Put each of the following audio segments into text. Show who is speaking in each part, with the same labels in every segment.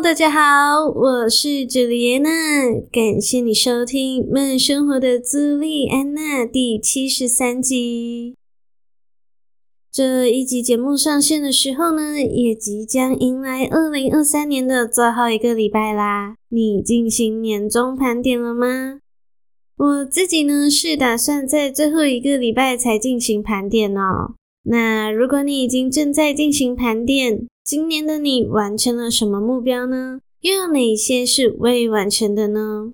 Speaker 1: 大家好，我是朱莉安娜，感谢你收听《慢生活的朱莉安娜》第七十三集。这一集节目上线的时候呢，也即将迎来二零二三年的最后一个礼拜啦。你进行年终盘点了吗？我自己呢，是打算在最后一个礼拜才进行盘点哦。那如果你已经正在进行盘点，今年的你完成了什么目标呢？又有哪些是未完成的呢？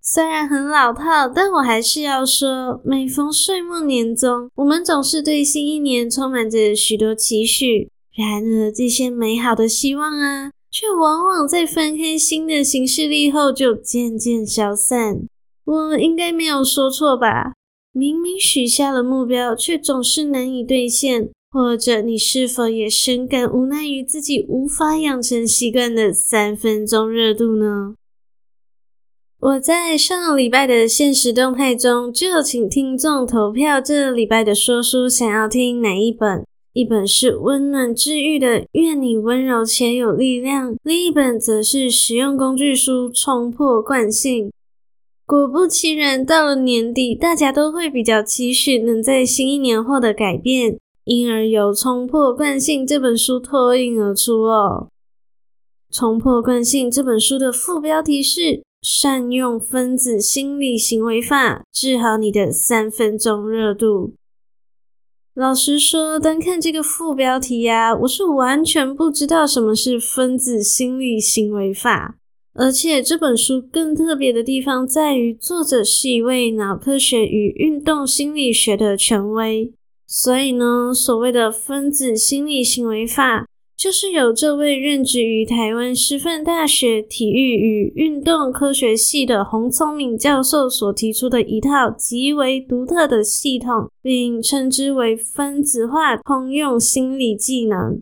Speaker 1: 虽然很老套，但我还是要说，每逢岁末年终，我们总是对新一年充满着许多期许。然而，这些美好的希望啊，却往往在翻开新的行事历后就渐渐消散。我应该没有说错吧？明明许下了目标，却总是难以兑现。或者你是否也深感无奈于自己无法养成习惯的三分钟热度呢？我在上个礼拜的限时动态中就请听众投票，这个礼拜的说书想要听哪一本？一本是温暖治愈的《愿你温柔且有力量》，另一本则是实用工具书《冲破惯性》。果不其然，到了年底，大家都会比较期许能在新一年获得改变。因而由《冲破惯性》这本书脱颖而出哦。《冲破惯性》这本书的副标题是“善用分子心理行为法，治好你的三分钟热度”。老实说，单看这个副标题呀，我是完全不知道什么是分子心理行为法。而且这本书更特别的地方在于，作者是一位脑科学与运动心理学的权威。所以呢，所谓的分子心理行为法，就是由这位任职于台湾师范大学体育与运动科学系的洪聪敏教授所提出的一套极为独特的系统，并称之为分子化通用心理技能。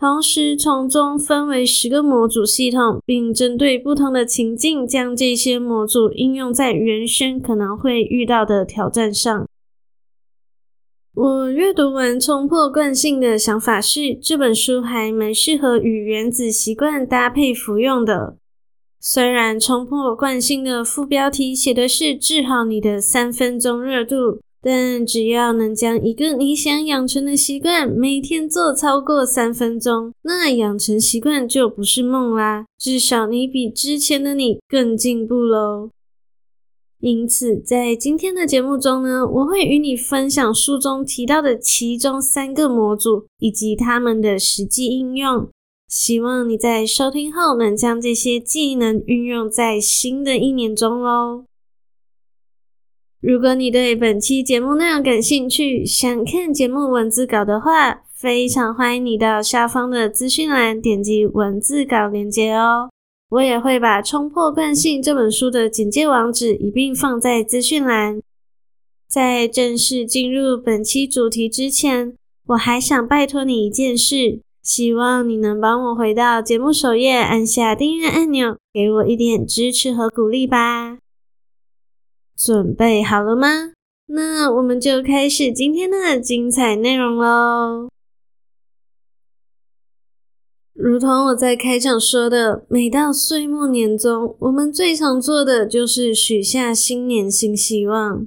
Speaker 1: 同时，从中分为十个模组系统，并针对不同的情境，将这些模组应用在人生可能会遇到的挑战上。我阅读完《冲破惯性》的想法是，这本书还蛮适合与原子习惯搭配服用的。虽然《冲破惯性》的副标题写的是治好你的三分钟热度，但只要能将一个你想养成的习惯每天做超过三分钟，那养成习惯就不是梦啦。至少你比之前的你更进步喽。因此，在今天的节目中呢，我会与你分享书中提到的其中三个模组以及他们的实际应用。希望你在收听后能将这些技能运用在新的一年中喽。如果你对本期节目内容感兴趣，想看节目文字稿的话，非常欢迎你到下方的资讯栏点击文字稿链接哦。我也会把《冲破惯性》这本书的简介网址一并放在资讯栏。在正式进入本期主题之前，我还想拜托你一件事，希望你能帮我回到节目首页，按下订阅按钮，给我一点支持和鼓励吧。准备好了吗？那我们就开始今天的精彩内容喽。如同我在开场说的，每到岁末年终，我们最常做的就是许下新年新希望。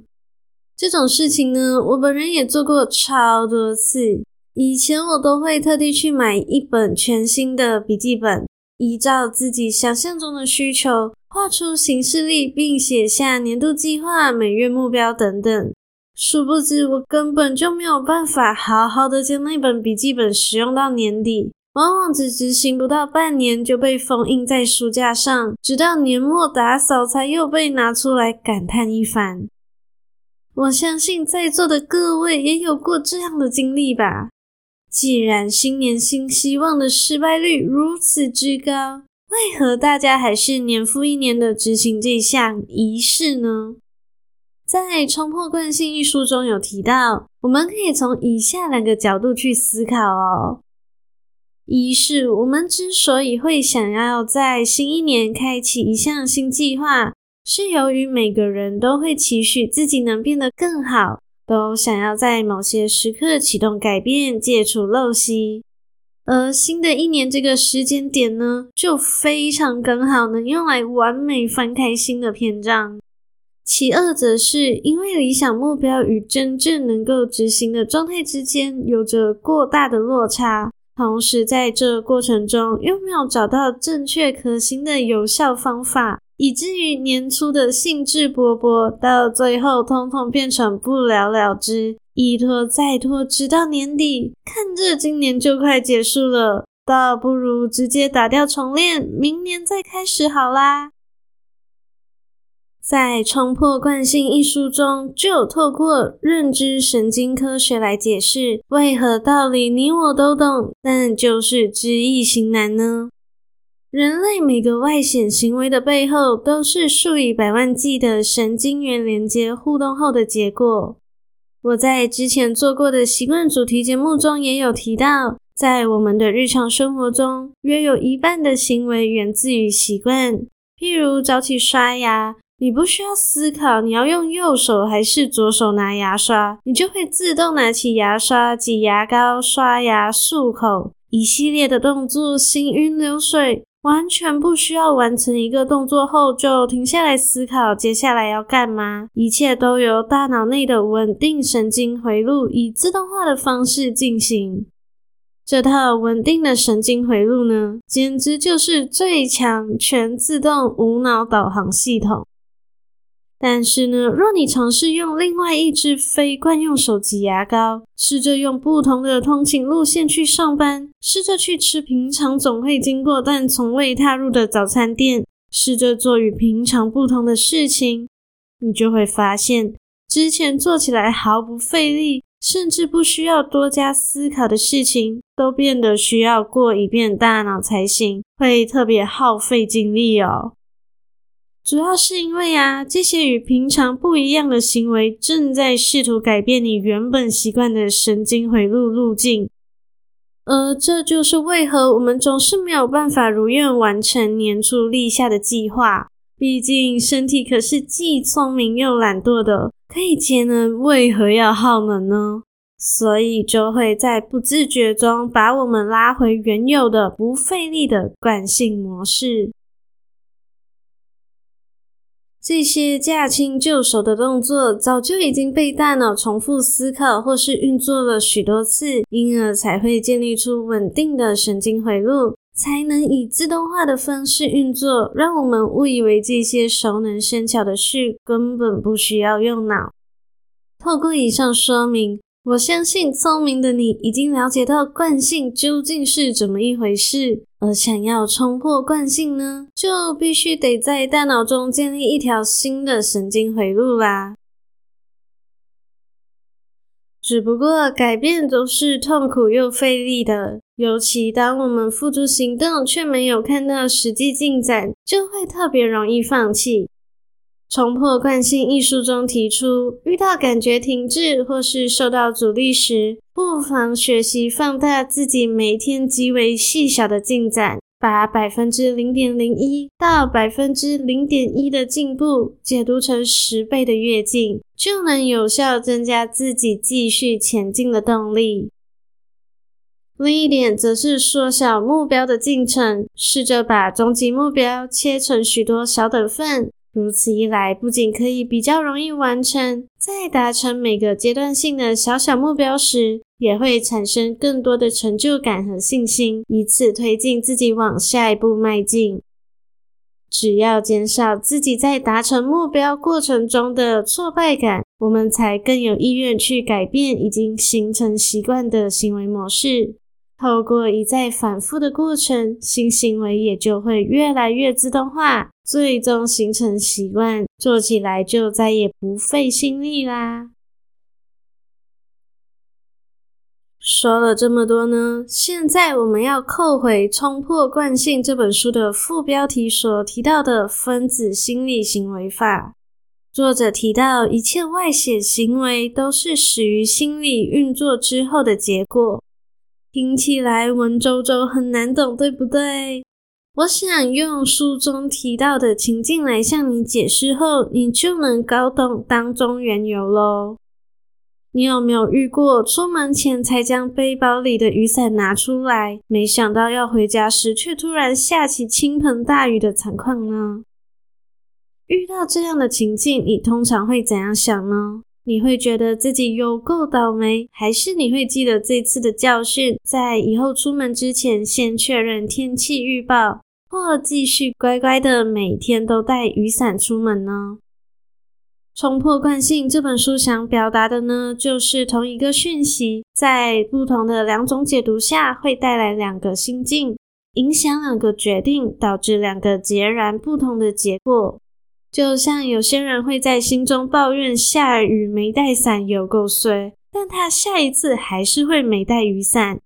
Speaker 1: 这种事情呢，我本人也做过超多次。以前我都会特地去买一本全新的笔记本，依照自己想象中的需求，画出行事历，并写下年度计划、每月目标等等。殊不知，我根本就没有办法好好的将那本笔记本使用到年底。往往只执行不到半年就被封印在书架上，直到年末打扫才又被拿出来感叹一番。我相信在座的各位也有过这样的经历吧？既然新年新希望的失败率如此之高，为何大家还是年复一年的执行这项仪式呢？在《冲破惯性》一书中有提到，我们可以从以下两个角度去思考哦。一是我们之所以会想要在新一年开启一项新计划，是由于每个人都会期许自己能变得更好，都想要在某些时刻启动改变，戒除陋习。而新的一年这个时间点呢，就非常刚好能用来完美翻开新的篇章。其二则是因为理想目标与真正能够执行的状态之间有着过大的落差，同时在这过程中又没有找到正确可行的有效方法，以至于年初的兴致勃勃，到最后通通变成不了了之。一拖再拖，直到年底，看着今年就快结束了，倒不如直接打掉重练，明年再开始好啦。在《冲破惯性》一书中，就有透过认知神经科学来解释，为何道理你我都懂，但就是知易行难呢？人类每个外显行为的背后，都是数以百万计的神经元连接互动后的结果。我在之前做过的习惯主题节目中也有提到，在我们的日常生活中，约有一半的行为源自于习惯。譬如早起刷牙，你不需要思考你要用右手还是左手拿牙刷，你就会自动拿起牙刷、挤牙膏、刷牙、漱口，一系列的动作行云流水。完全不需要完成一个动作后就停下来思考接下来要干嘛，一切都由大脑内的稳定神经回路以自动化的方式进行。这套稳定的神经回路呢，简直就是最强全自动无脑导航系统。但是呢，若你尝试用另外一支非惯用手挤牙膏，试着用不同的通勤路线去上班，试着去吃平常总会经过但从未踏入的早餐店，试着做与平常不同的事情，你就会发现，之前做起来毫不费力，甚至不需要多加思考的事情，都变得需要过一遍大脑才行，会特别耗费精力哦。主要是因为啊，这些与平常不一样的行为正在试图改变你原本习惯的神经回路路径，而这就是为何我们总是没有办法如愿完成年初立下的计划。毕竟身体可是既聪明又懒惰的，可以节能，为何要耗能呢？所以就会在不自觉中把我们拉回原有的不费力的惯性模式。这些驾轻就熟的动作，早就已经被大脑重复思考或是运作了许多次，因而才会建立出稳定的神经回路，才能以自动化的方式运作，让我们误以为这些熟能生巧的事根本不需要用脑。透过以上说明，我相信聪明的你已经了解到惯性究竟是怎么一回事，而想要冲破惯性呢，就必须得在大脑中建立一条新的神经回路啦。只不过改变都是痛苦又费力的，尤其当我们付诸行动却没有看到实际进展，就会特别容易放弃。冲破惯性一书中提出，遇到感觉停滞或是受到阻力时，不妨学习放大自己每天极为细小的进展，把百分之零点零一到百分之零点一的进步解读成十倍的跃进，就能有效增加自己继续前进的动力。另一点则是缩小目标的进程，试着把终极目标切成许多小等份。如此一来，不仅可以比较容易完成，在达成每个阶段性的小小目标时，也会产生更多的成就感和信心，以此推进自己往下一步迈进。只要减少自己在达成目标过程中的挫败感，我们才更有意愿去改变已经形成习惯的行为模式。透过一再反复的过程，新行为也就会越来越自动化，最终形成习惯，做起来就再也不费心力啦。说了这么多呢，现在我们要扣回《冲破惯性》这本书的副标题所提到的分子心理行为法。作者提到，一切外显行为都是始于心理运作之后的结果。听起来文绉绉很难懂，对不对？我想用书中提到的情境来向你解释后，你就能搞懂当中缘由喽。你有没有遇过出门前才将背包里的雨伞拿出来，没想到要回家时却突然下起倾盆大雨的惨况呢？遇到这样的情境，你通常会怎样想呢？你会觉得自己有够倒霉，还是你会记得这次的教训，在以后出门之前先确认天气预报，或继续乖乖的每天都带雨伞出门呢？《冲破惯性》这本书想表达的呢，就是同一个讯息，在不同的两种解读下，会带来两个心境，影响两个决定，导致两个截然不同的结果。就像有些人会在心中抱怨下雨没带伞有够衰，但他下一次还是会没带雨伞；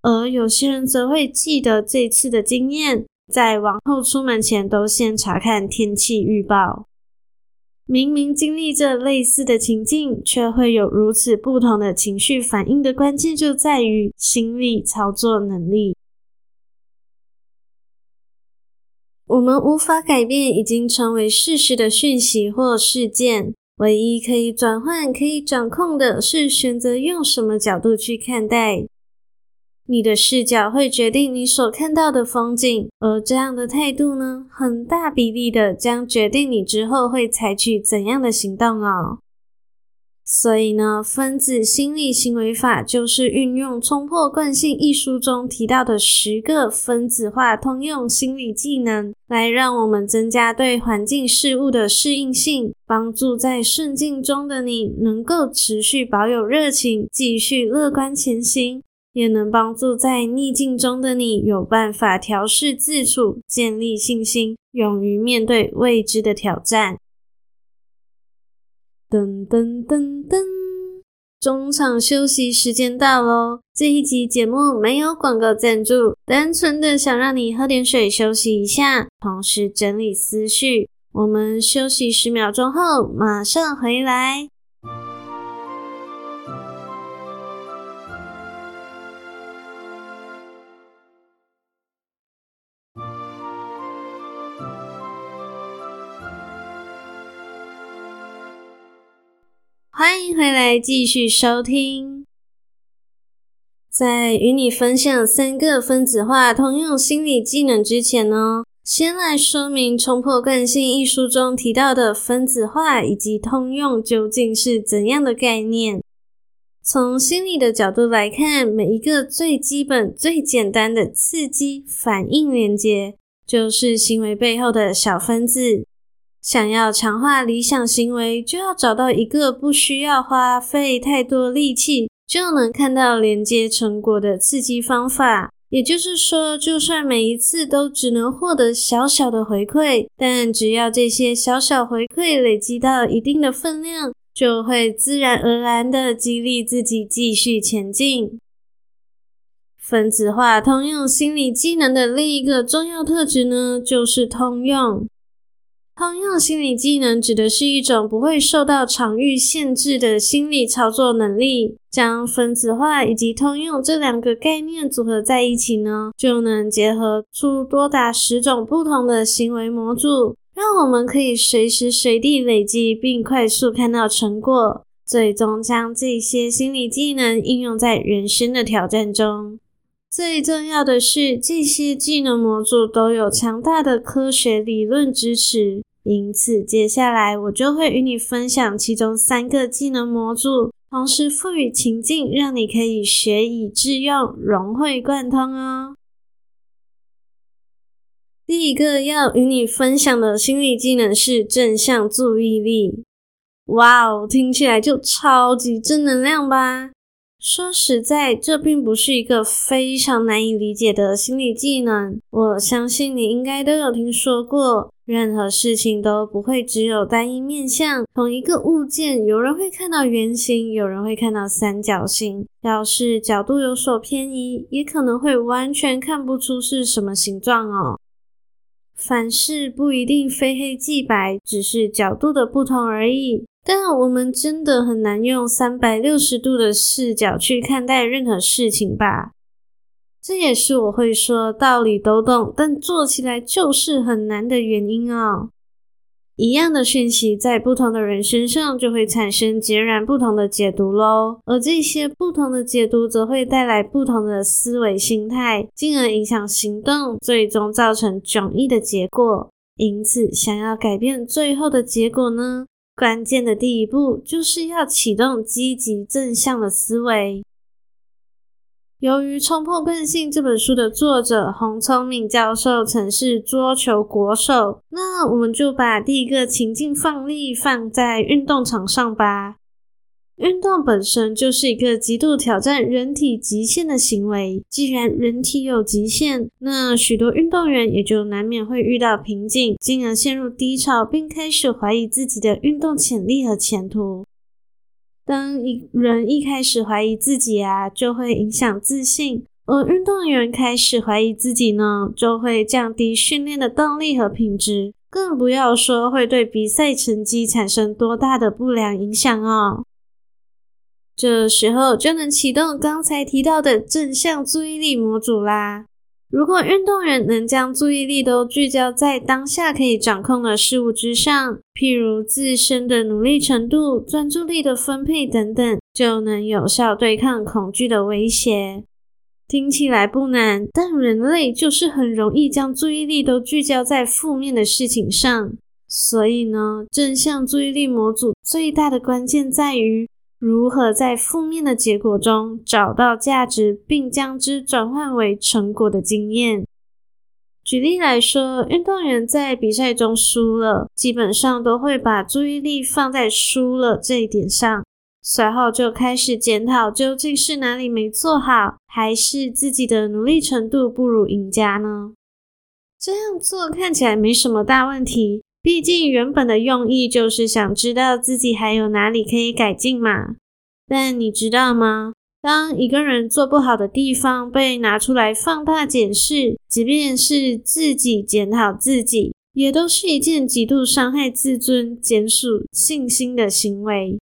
Speaker 1: 而有些人则会记得这次的经验，在往后出门前都先查看天气预报。明明经历着类似的情境，却会有如此不同的情绪反应的关键就在于心理操作能力。我们无法改变已经成为事实的讯息或事件，唯一可以转换、可以掌控的是选择用什么角度去看待。你的视角会决定你所看到的风景，而这样的态度呢，很大比例的将决定你之后会采取怎样的行动哦。所以呢，分子心理行为法就是运用《冲破惯性》一书中提到的十个分子化通用心理技能，来让我们增加对环境事物的适应性，帮助在顺境中的你能够持续保有热情，继续乐观前行，也能帮助在逆境中的你有办法调试自处，建立信心，勇于面对未知的挑战。噔噔噔噔，中场休息时间到喽！这一集节目没有广告赞助，单纯的想让你喝点水休息一下，同时整理思绪。我们休息十秒钟后，马上回来。欢迎回来，继续收听。在与你分享三个分子化通用心理技能之前呢，先来说明《冲破惯性》一书中提到的分子化以及通用究竟是怎样的概念。从心理的角度来看，每一个最基本、最简单的刺激反应连接，就是行为背后的小分子。想要强化理想行为，就要找到一个不需要花费太多力气就能看到连接成果的刺激方法。也就是说，就算每一次都只能获得小小的回馈，但只要这些小小回馈累积到一定的分量，就会自然而然的激励自己继续前进。分子化通用心理技能的另一个重要特质呢，就是通用。通用心理技能指的是一种不会受到场域限制的心理操作能力。将分子化以及通用这两个概念组合在一起呢，就能结合出多达十种不同的行为模组，让我们可以随时随地累积并快速看到成果，最终将这些心理技能应用在人生的挑战中。最重要的是，这些技能模组都有强大的科学理论支持。因此，接下来我就会与你分享其中三个技能模组，同时赋予情境，让你可以学以致用，融会贯通哦。第一个要与你分享的心理技能是正向注意力。哇哦，听起来就超级正能量吧？说实在，这并不是一个非常难以理解的心理技能。我相信你应该都有听说过，任何事情都不会只有单一面相。同一个物件，有人会看到圆形，有人会看到三角形。要是角度有所偏移，也可能会完全看不出是什么形状哦。凡事不一定非黑即白，只是角度的不同而已。但我们真的很难用三百六十度的视角去看待任何事情吧？这也是我会说道理都懂，但做起来就是很难的原因哦。一样的讯息，在不同的人身上就会产生截然不同的解读喽，而这些不同的解读则会带来不同的思维心态，进而影响行动，最终造成迥异的结果。因此，想要改变最后的结果呢？关键的第一步就是要启动积极正向的思维。由于《冲破惯性》这本书的作者洪聪明教授曾是桌球国手，那我们就把第一个情境放例放在运动场上吧。运动本身就是一个极度挑战人体极限的行为。既然人体有极限，那许多运动员也就难免会遇到瓶颈，进而陷入低潮，并开始怀疑自己的运动潜力和前途。当一人一开始怀疑自己啊，就会影响自信；而运动员开始怀疑自己呢，就会降低训练的动力和品质，更不要说会对比赛成绩产生多大的不良影响哦。这时候就能启动刚才提到的正向注意力模组啦。如果运动员能将注意力都聚焦在当下可以掌控的事物之上，譬如自身的努力程度、专注力的分配等等，就能有效对抗恐惧的威胁。听起来不难，但人类就是很容易将注意力都聚焦在负面的事情上。所以呢，正向注意力模组最大的关键在于。如何在负面的结果中找到价值，并将之转换为成果的经验。举例来说，运动员在比赛中输了，基本上都会把注意力放在输了这一点上，随后就开始检讨究竟是哪里没做好，还是自己的努力程度不如赢家呢？这样做看起来没什么大问题。毕竟原本的用意就是想知道自己还有哪里可以改进嘛。但你知道吗？当一个人做不好的地方被拿出来放大检视，即便是自己检讨自己，也都是一件极度伤害自尊、减损信心的行为。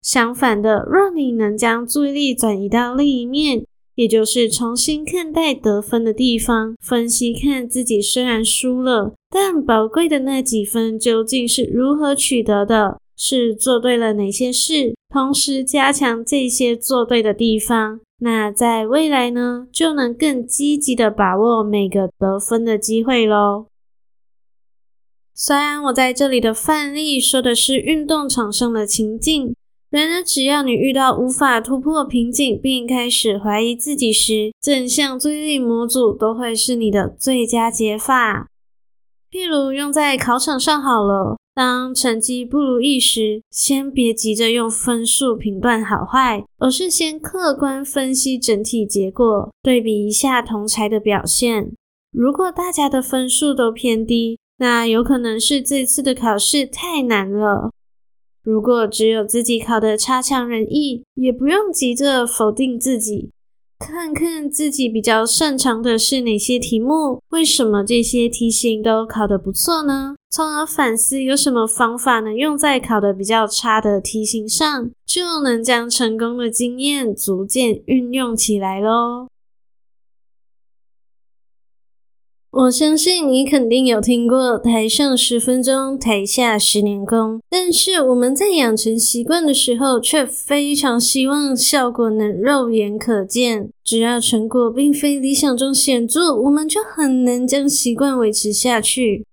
Speaker 1: 相反的，若你能将注意力转移到另一面，也就是重新看待得分的地方，分析看自己虽然输了，但宝贵的那几分究竟是如何取得的，是做对了哪些事，同时加强这些做对的地方，那在未来呢，就能更积极的把握每个得分的机会喽。虽然我在这里的范例说的是运动场上的情境。然而，只要你遇到无法突破瓶颈，并开始怀疑自己时，正向注意力模组都会是你的最佳解法。譬如用在考场上好了，当成绩不如意时，先别急着用分数评断好坏，而是先客观分析整体结果，对比一下同才的表现。如果大家的分数都偏低，那有可能是这次的考试太难了。如果只有自己考得差强人意，也不用急着否定自己，看看自己比较擅长的是哪些题目，为什么这些题型都考得不错呢？从而反思有什么方法能用在考得比较差的题型上，就能将成功的经验逐渐运用起来喽。我相信你肯定有听过“台上十分钟，台下十年功”，但是我们在养成习惯的时候，却非常希望效果能肉眼可见。只要成果并非理想中显著，我们就很难将习惯维持下去。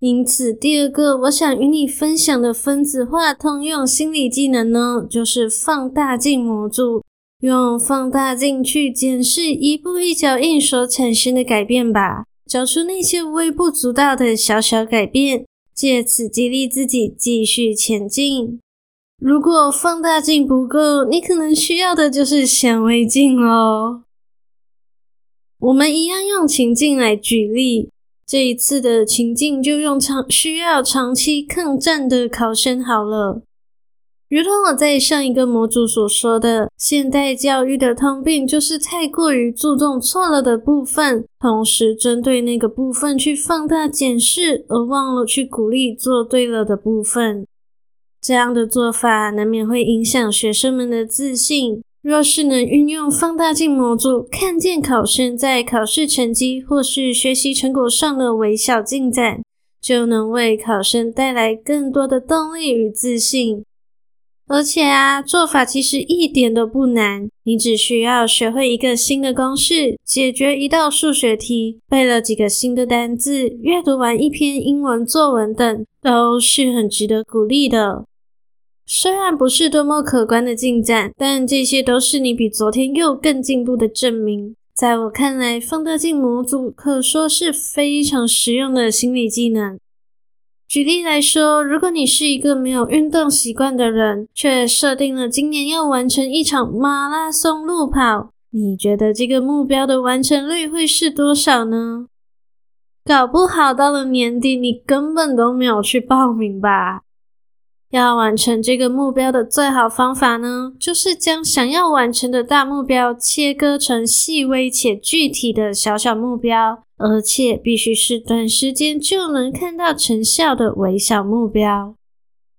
Speaker 1: 因此，第二个我想与你分享的分子化通用心理技能呢，就是放大镜模组。用放大镜去检视一步一脚印所产生的改变吧。找出那些微不足道的小小改变，借此激励自己继续前进。如果放大镜不够，你可能需要的就是显微镜哦。我们一样用情境来举例，这一次的情境就用长需要长期抗战的考生好了。如同我在上一个模组所说的，现代教育的通病就是太过于注重错了的部分，同时针对那个部分去放大检视，而忘了去鼓励做对了的部分。这样的做法难免会影响学生们的自信。若是能运用放大镜模组，看见考生在考试成绩或是学习成果上的微小进展，就能为考生带来更多的动力与自信。而且啊，做法其实一点都不难，你只需要学会一个新的公式，解决一道数学题，背了几个新的单字，阅读完一篇英文作文等，都是很值得鼓励的。虽然不是多么可观的进展，但这些都是你比昨天又更进步的证明。在我看来，放大镜模组可说是非常实用的心理技能。举例来说，如果你是一个没有运动习惯的人，却设定了今年要完成一场马拉松路跑，你觉得这个目标的完成率会是多少呢？搞不好到了年底，你根本都没有去报名吧？要完成这个目标的最好方法呢，就是将想要完成的大目标切割成细微且具体的小小目标，而且必须是短时间就能看到成效的微小目标。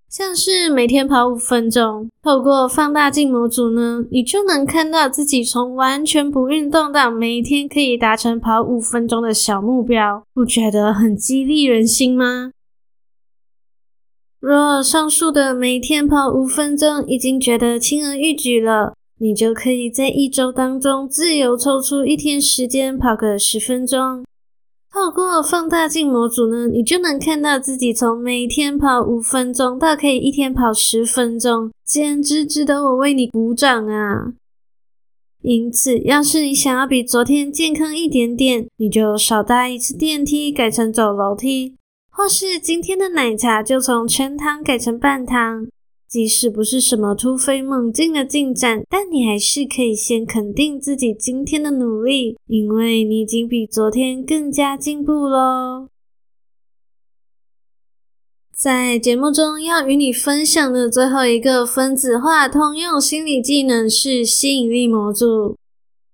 Speaker 1: 像是每天跑五分钟，透过放大镜模组呢，你就能看到自己从完全不运动到每天可以达成跑五分钟的小目标，不觉得很激励人心吗？若上述的每天跑五分钟已经觉得轻而易举了，你就可以在一周当中自由抽出一天时间跑个十分钟。透过放大镜模组呢，你就能看到自己从每天跑五分钟到可以一天跑十分钟，简直值得我为你鼓掌啊！因此，要是你想要比昨天健康一点点，你就少搭一次电梯，改成走楼梯。或是今天的奶茶就从全糖改成半糖，即使不是什么突飞猛进的进展，但你还是可以先肯定自己今天的努力，因为你已经比昨天更加进步喽。在节目中要与你分享的最后一个分子化通用心理技能是吸引力模组，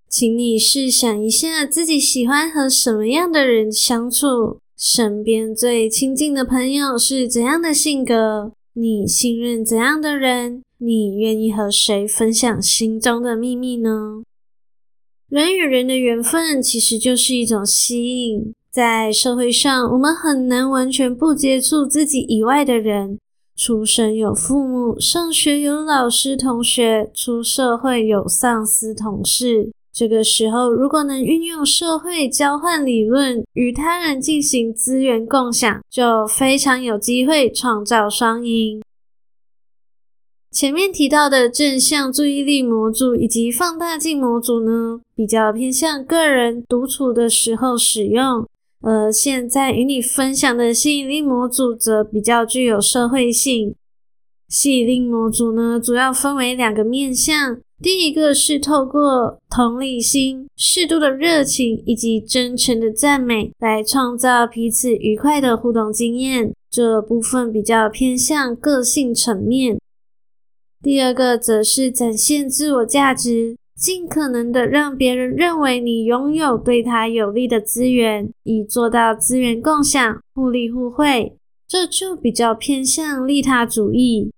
Speaker 1: 请你试想一下自己喜欢和什么样的人相处。身边最亲近的朋友是怎样的性格？你信任怎样的人？你愿意和谁分享心中的秘密呢？人与人的缘分其实就是一种吸引。在社会上，我们很难完全不接触自己以外的人。出生有父母，上学有老师同学，出社会有上司同事。这个时候，如果能运用社会交换理论与他人进行资源共享，就非常有机会创造双赢。前面提到的正向注意力模组以及放大镜模组呢，比较偏向个人独处的时候使用，而现在与你分享的吸引力模组则比较具有社会性。吸引力模组呢，主要分为两个面向。第一个是透过同理心、适度的热情以及真诚的赞美来创造彼此愉快的互动经验，这部分比较偏向个性层面。第二个则是展现自我价值，尽可能的让别人认为你拥有对他有利的资源，以做到资源共享、互利互惠，这就比较偏向利他主义。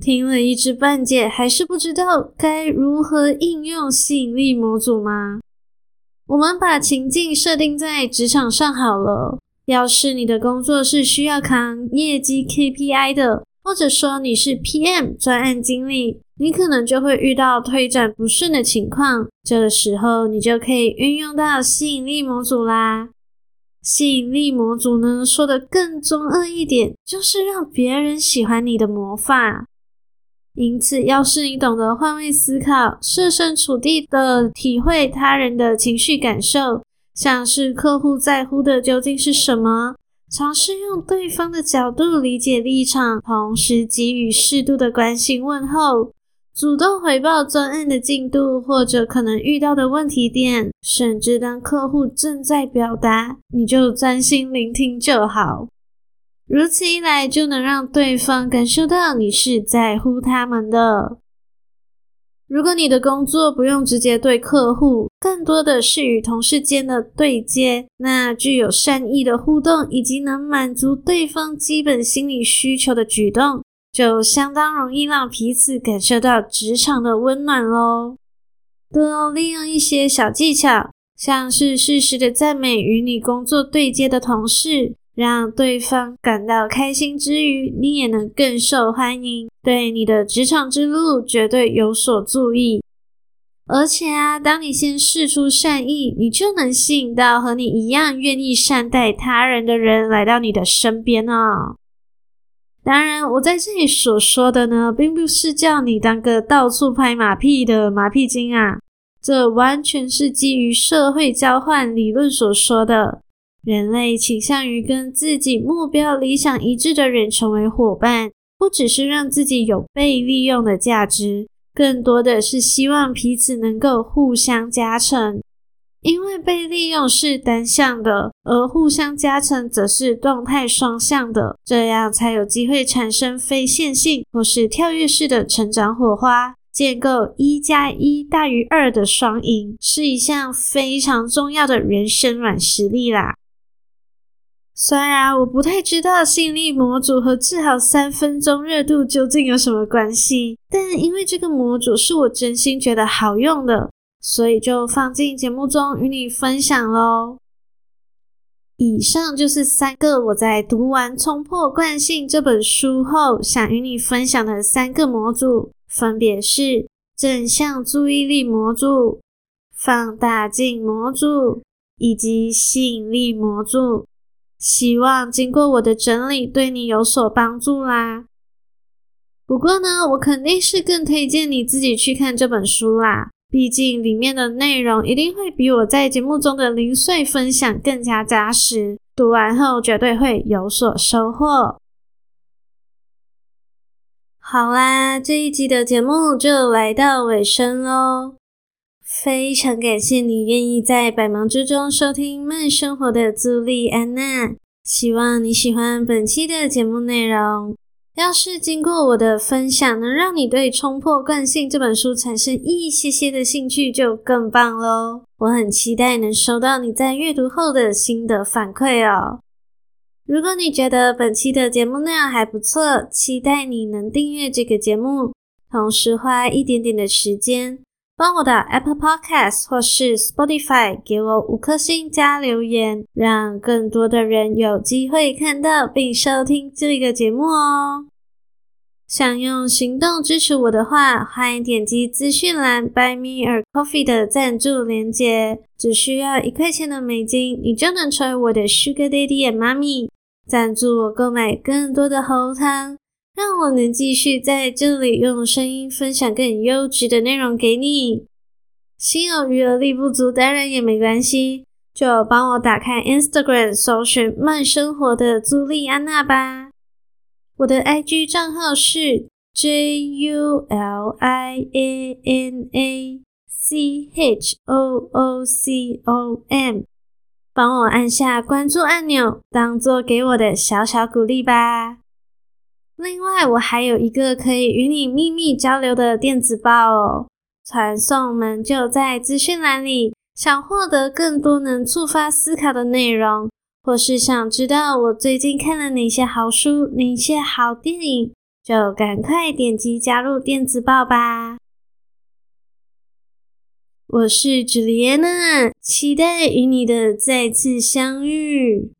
Speaker 1: 听了一知半解，还是不知道该如何应用吸引力模组吗？我们把情境设定在职场上好了。要是你的工作是需要扛业绩 KPI 的，或者说你是 PM 专案经理，你可能就会遇到推展不顺的情况。这个时候，你就可以运用到吸引力模组啦。吸引力模组呢，说得更中二一点，就是让别人喜欢你的魔法。因此，要是你懂得换位思考、设身处地的体会他人的情绪感受，像是客户在乎的究竟是什么，尝试用对方的角度理解立场，同时给予适度的关心问候，主动回报专案的进度或者可能遇到的问题点，甚至当客户正在表达，你就专心聆听就好。如此一来，就能让对方感受到你是在乎他们的。如果你的工作不用直接对客户，更多的是与同事间的对接，那具有善意的互动以及能满足对方基本心理需求的举动，就相当容易让彼此感受到职场的温暖喽。多利用一些小技巧，像是适时的赞美与你工作对接的同事。让对方感到开心之余，你也能更受欢迎，对你的职场之路绝对有所助益。而且啊，当你先释出善意，你就能吸引到和你一样愿意善待他人的人来到你的身边哦。当然，我在这里所说的呢，并不是叫你当个到处拍马屁的马屁精啊，这完全是基于社会交换理论所说的。人类倾向于跟自己目标理想一致的人成为伙伴，不只是让自己有被利用的价值，更多的是希望彼此能够互相加成。因为被利用是单向的，而互相加成则是动态双向的，这样才有机会产生非线性或是跳跃式的成长火花，建构一加一大于二的双赢，是一项非常重要的人生软实力啦。虽然我不太知道吸引力模组和治好三分钟热度究竟有什么关系，但因为这个模组是我真心觉得好用的，所以就放进节目中与你分享喽。以上就是三个我在读完《冲破惯性》这本书后想与你分享的三个模组，分别是正向注意力模组、放大镜模组以及吸引力模组。希望经过我的整理，对你有所帮助啦。不过呢，我肯定是更推荐你自己去看这本书啦。毕竟里面的内容一定会比我在节目中的零碎分享更加扎实。读完后绝对会有所收获。好啦，这一集的节目就来到尾声喽。非常感谢你愿意在百忙之中收听慢生活的朱莉安娜，希望你喜欢本期的节目内容。要是经过我的分享能让你对《冲破惯性》这本书产生一些些的兴趣，就更棒喽！我很期待能收到你在阅读后的新的反馈哦。如果你觉得本期的节目内容还不错，期待你能订阅这个节目，同时花一点点的时间。帮我的 Apple Podcast 或是 Spotify 给我五颗星加留言，让更多的人有机会看到并收听这个节目哦。想用行动支持我的话，欢迎点击资讯栏 Buy Me a Coffee 的赞助连接，只需要一块钱的美金，你就能成为我的 Sugar Daddy and Mommy，赞助我购买更多的喉糖。让我能继续在这里用声音分享更优质的内容给你。心有余而力不足，当然也没关系，就帮我打开 Instagram，搜寻慢生活的朱莉安娜吧。我的 IG 账号是 julianachoo.com，帮我按下关注按钮，当做给我的小小鼓励吧。另外，我还有一个可以与你秘密交流的电子报哦，传送门就在资讯栏里。想获得更多能触发思考的内容，或是想知道我最近看了哪些好书、哪些好电影，就赶快点击加入电子报吧。我是朱莉安娜，期待与你的再次相遇。